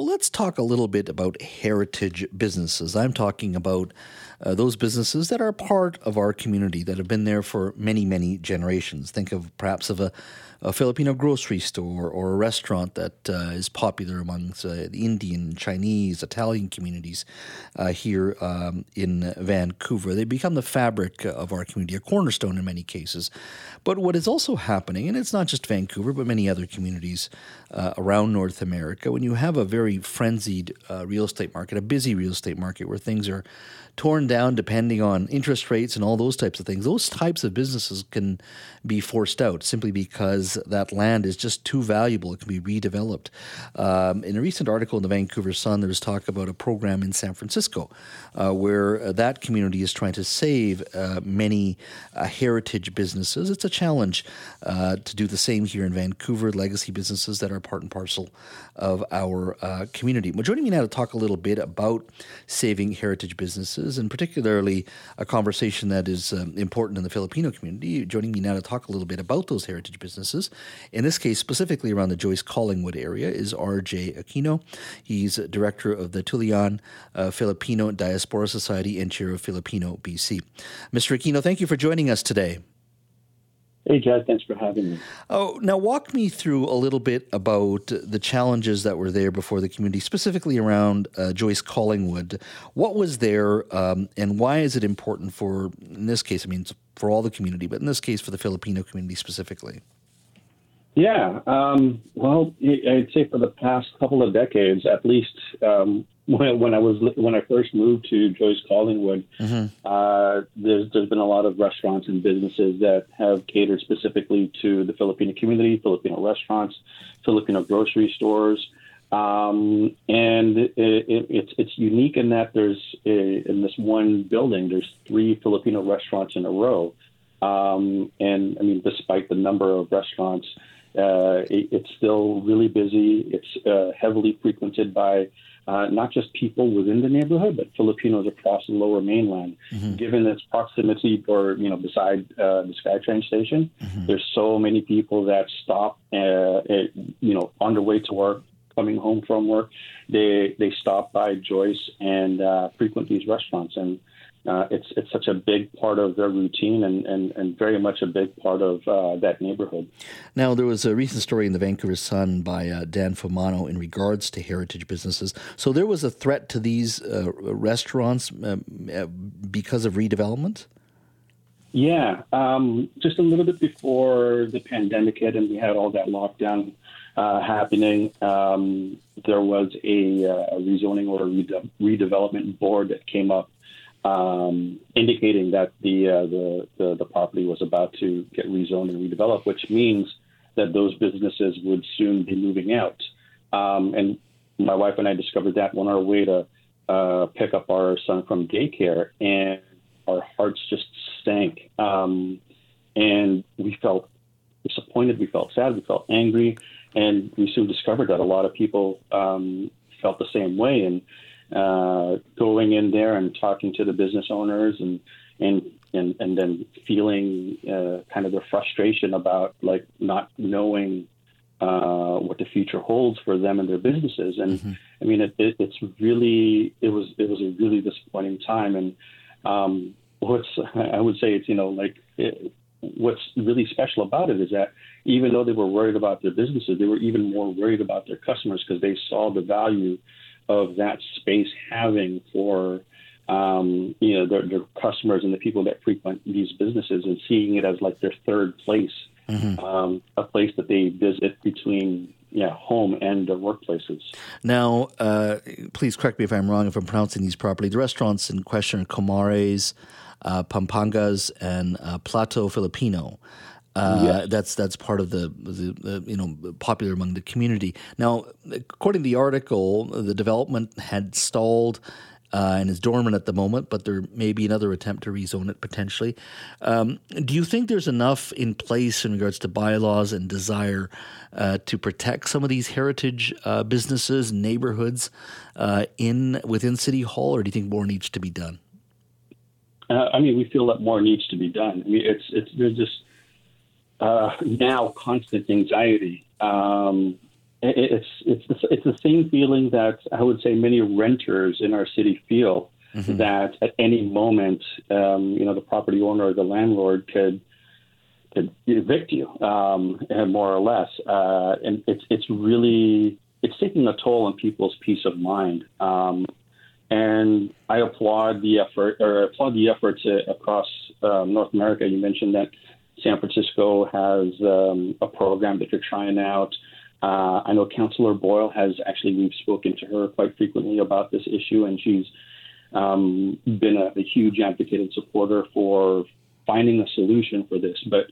Let's talk a little bit about heritage businesses. I'm talking about uh, those businesses that are part of our community that have been there for many, many generations. Think of perhaps of a, a Filipino grocery store or a restaurant that uh, is popular amongst uh, the Indian, Chinese, Italian communities uh, here um, in Vancouver. They become the fabric of our community, a cornerstone in many cases. But what is also happening, and it's not just Vancouver, but many other communities uh, around North America, when you have a very frenzied uh, real estate market, a busy real estate market where things are torn down depending on interest rates and all those types of things. Those types of businesses can be forced out simply because that land is just too valuable. It can be redeveloped. Um, in a recent article in the Vancouver Sun, there was talk about a program in San Francisco uh, where uh, that community is trying to save uh, many uh, heritage businesses. It's a challenge uh, to do the same here in Vancouver, legacy businesses that are part and parcel of our uh, community. Well, joining me now to talk a little bit about saving heritage businesses, and particularly a conversation that is um, important in the Filipino community. Joining me now to talk a little bit about those heritage businesses, in this case specifically around the Joyce Collingwood area, is R.J. Aquino. He's director of the Tulayan uh, Filipino Diaspora Society and chair of Filipino BC. Mr. Aquino, thank you for joining us today. Hey, Jed, thanks for having me. Oh, now walk me through a little bit about the challenges that were there before the community, specifically around uh, Joyce Collingwood. What was there, um, and why is it important for, in this case, I mean, for all the community, but in this case, for the Filipino community specifically? Yeah, um, well, I'd say for the past couple of decades, at least, um, when, when I was when I first moved to Joyce Collingwood, mm-hmm. uh, there's there's been a lot of restaurants and businesses that have catered specifically to the Filipino community, Filipino restaurants, Filipino grocery stores, um, and it, it, it's it's unique in that there's a, in this one building there's three Filipino restaurants in a row, um, and I mean despite the number of restaurants. Uh, it, it's still really busy. It's uh, heavily frequented by uh, not just people within the neighborhood, but Filipinos across the lower mainland. Mm-hmm. Given its proximity or, you know, beside uh, the SkyTrain station, mm-hmm. there's so many people that stop, uh, at, you know, on their way to work, coming home from work. They, they stop by Joyce and uh, frequent these restaurants. And uh, it's it's such a big part of their routine and, and, and very much a big part of uh, that neighborhood. Now, there was a recent story in the Vancouver Sun by uh, Dan Fumano in regards to heritage businesses. So there was a threat to these uh, restaurants um, uh, because of redevelopment. Yeah, um, just a little bit before the pandemic hit and we had all that lockdown uh, happening, um, there was a, a rezoning or rede- redevelopment board that came up um, indicating that the, uh, the, the, the property was about to get rezoned and redeveloped, which means that those businesses would soon be moving out. Um, and my wife and I discovered that on our way to uh, pick up our son from daycare, and our hearts just sank. Um, and we felt disappointed, we felt sad, we felt angry, and we soon discovered that a lot of people um, felt the same way. And uh, going in there and talking to the business owners and and and, and then feeling uh, kind of the frustration about like not knowing uh, what the future holds for them and their businesses. And mm-hmm. I mean, it, it, it's really it was it was a really disappointing time. And um, what's I would say it's you know like it, what's really special about it is that even though they were worried about their businesses, they were even more worried about their customers because they saw the value of that space having for um, you know their, their, customers and the people that frequent these businesses and seeing it as like their third place, mm-hmm. um, a place that they visit between yeah home and their workplaces. Now, uh, please correct me if I'm wrong if I'm pronouncing these properly. The restaurants in question are Kumare's, uh, Pampangas, and uh, Plato Filipino. Uh, yes. That's that's part of the, the, the, you know popular among the community. Now, according to the article, the development had stalled uh, and is dormant at the moment, but there may be another attempt to rezone it potentially. Um, do you think there's enough in place in regards to bylaws and desire uh, to protect some of these heritage uh, businesses, neighborhoods uh, in within City Hall, or do you think more needs to be done? Uh, I mean, we feel that more needs to be done. I mean, it's it's there's just uh, now constant anxiety. Um, it's it's the, it's the same feeling that I would say many renters in our city feel mm-hmm. that at any moment, um, you know, the property owner or the landlord could could evict you, um, more or less, uh, and it's it's really it's taking a toll on people's peace of mind. Um, and I applaud the effort, or applaud the efforts uh, across um, North America. You mentioned that San Francisco has um, a program that they're trying out. Uh, I know Councillor Boyle has actually, we've spoken to her quite frequently about this issue, and she's um, been a, a, huge advocate and supporter for finding a solution for this. But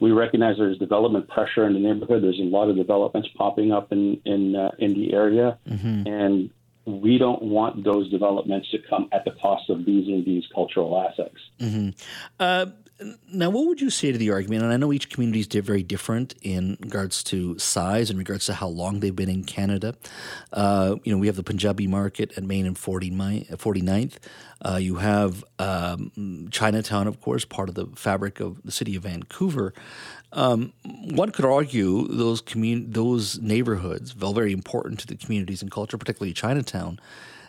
we recognize there's development pressure in the neighborhood. There's a lot of developments popping up in in, uh, in the area, mm-hmm. and we don't want those developments to come at the cost of losing these cultural assets. Mm-hmm. Uh, now, what would you say to the argument? And I know each community is very different in regards to size, in regards to how long they've been in Canada. Uh, you know, we have the Punjabi market at Main and 49th. Uh, you have um, Chinatown, of course, part of the fabric of the city of Vancouver. Um, one could argue those commun- those neighborhoods, well, very important to the communities and culture, particularly Chinatown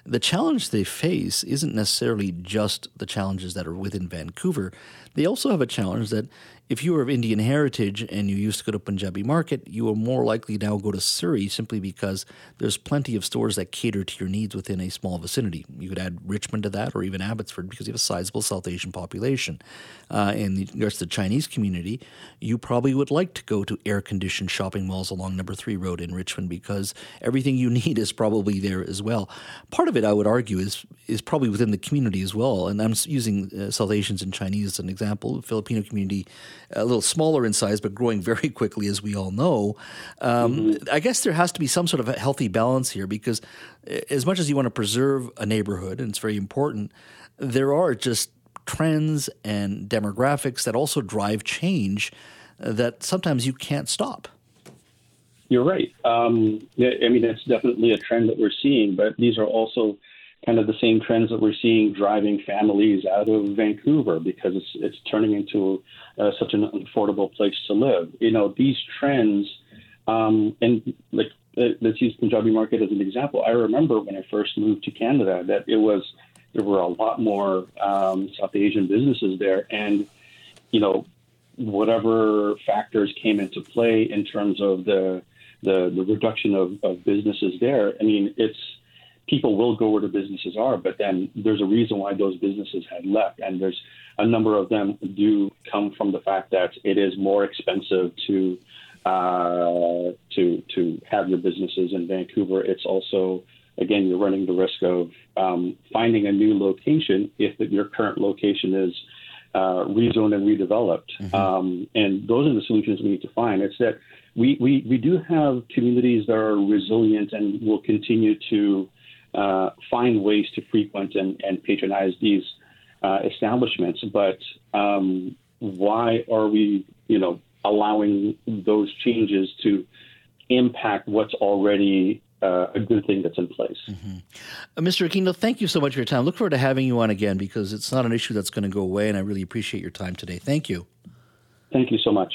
the challenge they face isn't necessarily just the challenges that are within Vancouver. They also have a challenge that if you are of Indian heritage and you used to go to Punjabi market, you are more likely now go to Surrey simply because there's plenty of stores that cater to your needs within a small vicinity. You could add Richmond to that or even Abbotsford because you have a sizable South Asian population. Uh, in regards to the Chinese community, you probably would like to go to air conditioned shopping malls along number three road in Richmond because everything you need is probably there as well. Part of it, I would argue, is is probably within the community as well. And I'm using uh, South Asians and Chinese as an example. Filipino community a little smaller in size, but growing very quickly, as we all know. Um, mm-hmm. I guess there has to be some sort of a healthy balance here because, as much as you want to preserve a neighborhood, and it's very important, there are just trends and demographics that also drive change that sometimes you can't stop. You're right. Um, I mean, it's definitely a trend that we're seeing, but these are also kind of the same trends that we're seeing driving families out of Vancouver because it's it's turning into uh, such an affordable place to live. You know, these trends, um, and like uh, let's use Punjabi market as an example. I remember when I first moved to Canada that it was there were a lot more um, South Asian businesses there, and you know, whatever factors came into play in terms of the the, the reduction of, of businesses there. I mean, it's people will go where the businesses are, but then there's a reason why those businesses had left, and there's a number of them do come from the fact that it is more expensive to uh, to to have your businesses in Vancouver. It's also again you're running the risk of um, finding a new location if your current location is uh, rezoned and redeveloped. Mm-hmm. Um, and those are the solutions we need to find. It's that we, we, we do have communities that are resilient and will continue to uh, find ways to frequent and, and patronize these uh, establishments. But um, why are we, you know, allowing those changes to impact what's already uh, a good thing that's in place. Mm-hmm. Uh, Mr. Aquino, thank you so much for your time. Look forward to having you on again because it's not an issue that's going to go away, and I really appreciate your time today. Thank you. Thank you so much.